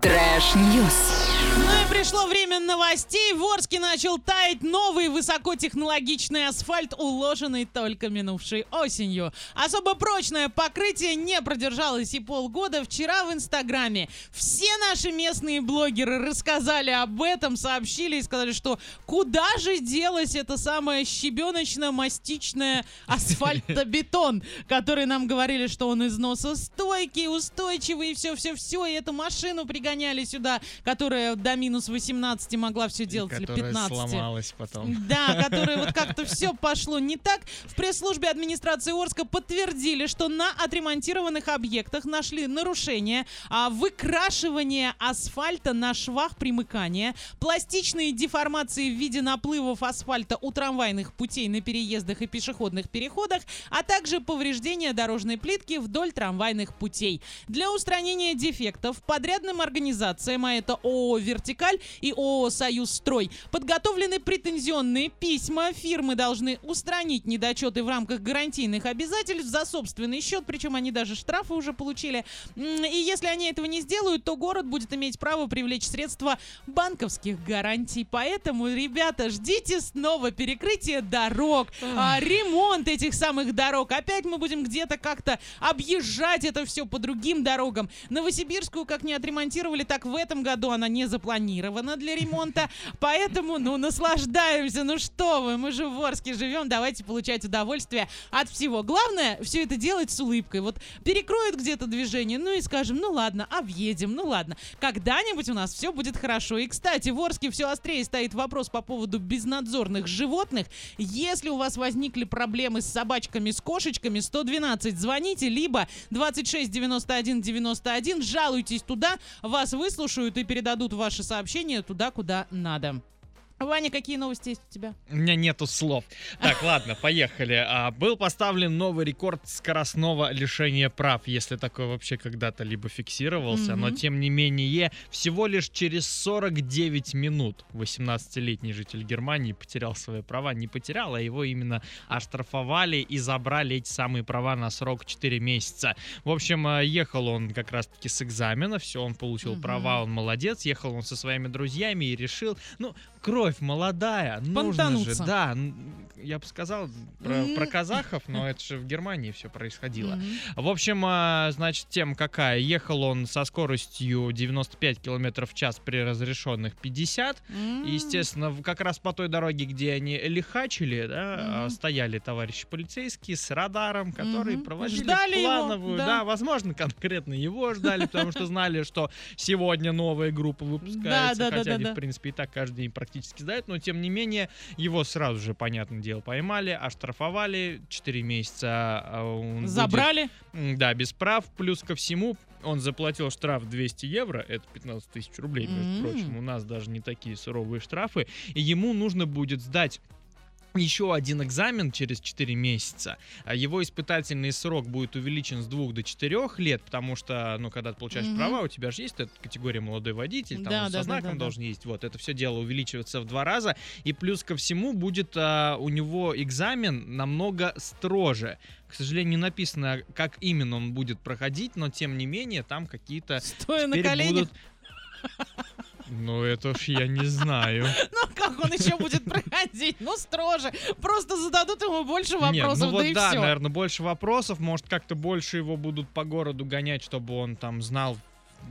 Trash news. Ну пришло время новостей. В Орске начал таять новый высокотехнологичный асфальт, уложенный только минувшей осенью. Особо прочное покрытие не продержалось и полгода. Вчера в Инстаграме все наши местные блогеры рассказали об этом, сообщили и сказали, что куда же делась эта самая щебеночно-мастичная асфальтобетон, который нам говорили, что он износостойкий, устойчивый и все-все-все. И эту машину пригоняли сюда, которая до минус 18 могла все делать, или Которая 15. сломалась потом. Да, которые вот как-то все пошло не так. В пресс-службе администрации Орска подтвердили, что на отремонтированных объектах нашли нарушения, а выкрашивание асфальта на швах примыкания, пластичные деформации в виде наплывов асфальта у трамвайных путей на переездах и пешеходных переходах, а также повреждения дорожной плитки вдоль трамвайных путей. Для устранения дефектов подрядным организациям, а это ООО «Вертикаль» и ООО «Союз Строй», подготовлены претензионные письма. Фирмы должны устранить недочеты в рамках гарантийных обязательств за собственный счет, причем они даже штрафы уже получили. И если они этого не сделают, то город будет иметь право привлечь средства банковских гарантий. Поэтому, ребята, ждите снова перекрытие дорог, а, ремонт этих самых дорог. Опять мы будем где-то как-то объезжать это все по другим дорогам. Новосибирскую как не отремонтировали, так в этом году она не запланирована для ремонта. Поэтому, ну, наслаждаемся. Ну что вы, мы же в Орске живем, давайте получать удовольствие от всего. Главное, все это делать с улыбкой. Вот перекроют где-то движение, ну и скажем, ну ладно, объедем, ну ладно. Когда-нибудь у нас все будет хорошо. И, кстати, в Орске все острее стоит вопрос по поводу безнадзорных животных. Если у вас возникли проблемы с собачками, с кошечками, 112 звоните, либо 26 91 91, жалуйтесь туда, вас выслушают и передадут ваши сообщения туда, куда надо. Ваня, какие новости есть у тебя? У меня нету слов. Так, ладно, поехали. А, был поставлен новый рекорд скоростного лишения прав, если такое вообще когда-то либо фиксировался, но Мгм. тем не менее, всего лишь через 49 минут 18-летний житель Германии потерял свои права. Не потерял, а его именно оштрафовали и забрали эти самые права на срок 4 месяца. В общем, а, ехал он как раз-таки с экзамена, все, он получил Мгм. права, он молодец, ехал он со своими друзьями и решил, ну, кровь молодая, нужно же, да, я бы сказал про, про казахов, но это же в Германии все происходило. В общем, а, значит, тема какая? Ехал он со скоростью 95 км в час при разрешенных 50. М. И, естественно, как раз по той дороге, где они лихачили, да, а, стояли товарищи полицейские с радаром, которые проводили Ждали его, плановую, да. да. возможно, конкретно его ждали, потому что знали, что сегодня новая группа выпускается, хотя они, в принципе, и так каждый день практически сдают, но, тем не менее, его сразу же, понятное дело, поймали, оштрафовали, 4 месяца а, он будет Забрали. М, Да, без прав. Плюс ко всему, он заплатил штраф 200 евро, это 15 тысяч рублей, между М. прочим. У нас даже не такие суровые штрафы. И ему нужно будет сдать еще один экзамен через 4 месяца. А Его испытательный срок будет увеличен с 2 до 4 лет, потому что, ну, когда ты получаешь Мгм. права, у тебя же есть эта категория молодой водитель, там Да, да, со да, знаком да, да. должен есть. Вот, это все дело увеличивается в два раза. И плюс ко всему будет а, у него экзамен намного строже. К сожалению, не написано, как именно он будет проходить, но тем не менее там какие-то Стоя на коленях. будут... Ну, это уж я не знаю. Ну как он еще будет проходить? Ну строже. Просто зададут ему больше Нет, вопросов, ну вот да и да, все. наверное, больше вопросов. Может, как-то больше его будут по городу гонять, чтобы он там знал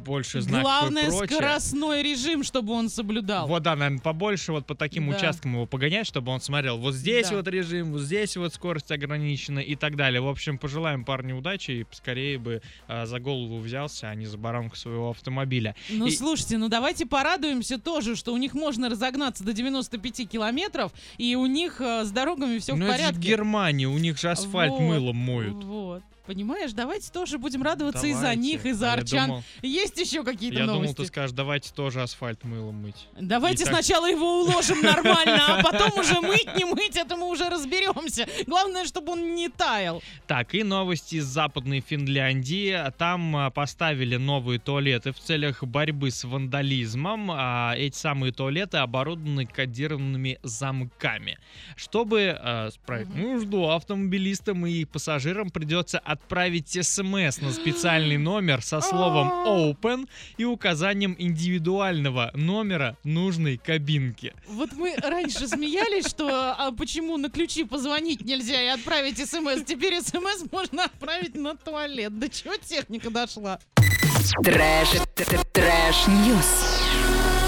больше знаков Главное, скоростной режим, чтобы он соблюдал. Вот, да, наверное, побольше вот по таким Да. участкам его погонять, чтобы он смотрел, вот здесь Да. вот режим, вот здесь вот скорость ограничена и так далее. В общем, пожелаем парню удачи и скорее бы а, за голову взялся, а не за баранку своего автомобиля. Ну И- слушайте, ну давайте порадуемся тоже, что у них можно разогнаться до 95 километров, и у них э, с дорогами все Но в порядке. Германия, у них же асфальт Вот, мылом моют. Вот. Понимаешь, давайте тоже будем радоваться и за Давайте. них, и за А я арчан. думал- Есть еще какие-то Я думал, новости? ты скажешь, давайте тоже асфальт мылом мыть. Давайте И так- сначала его уложим нормально, а потом уже мыть, не мыть, это мы уже разберемся. Главное, чтобы он не таял. Так, и новости из Западной Финляндии. Там а, поставили новые туалеты в целях борьбы с вандализмом. А эти самые туалеты оборудованы кодированными замками. Чтобы а, справить нужду, автомобилистам и пассажирам придется отправить смс на специальный номер со словом open и указанием индивидуального номера нужной кабинки. Вот мы раньше смеялись, что а почему на ключи позвонить нельзя и отправить смс. Теперь смс можно отправить на туалет. До чего техника дошла? Трэш, трэш, трэш, ньюс.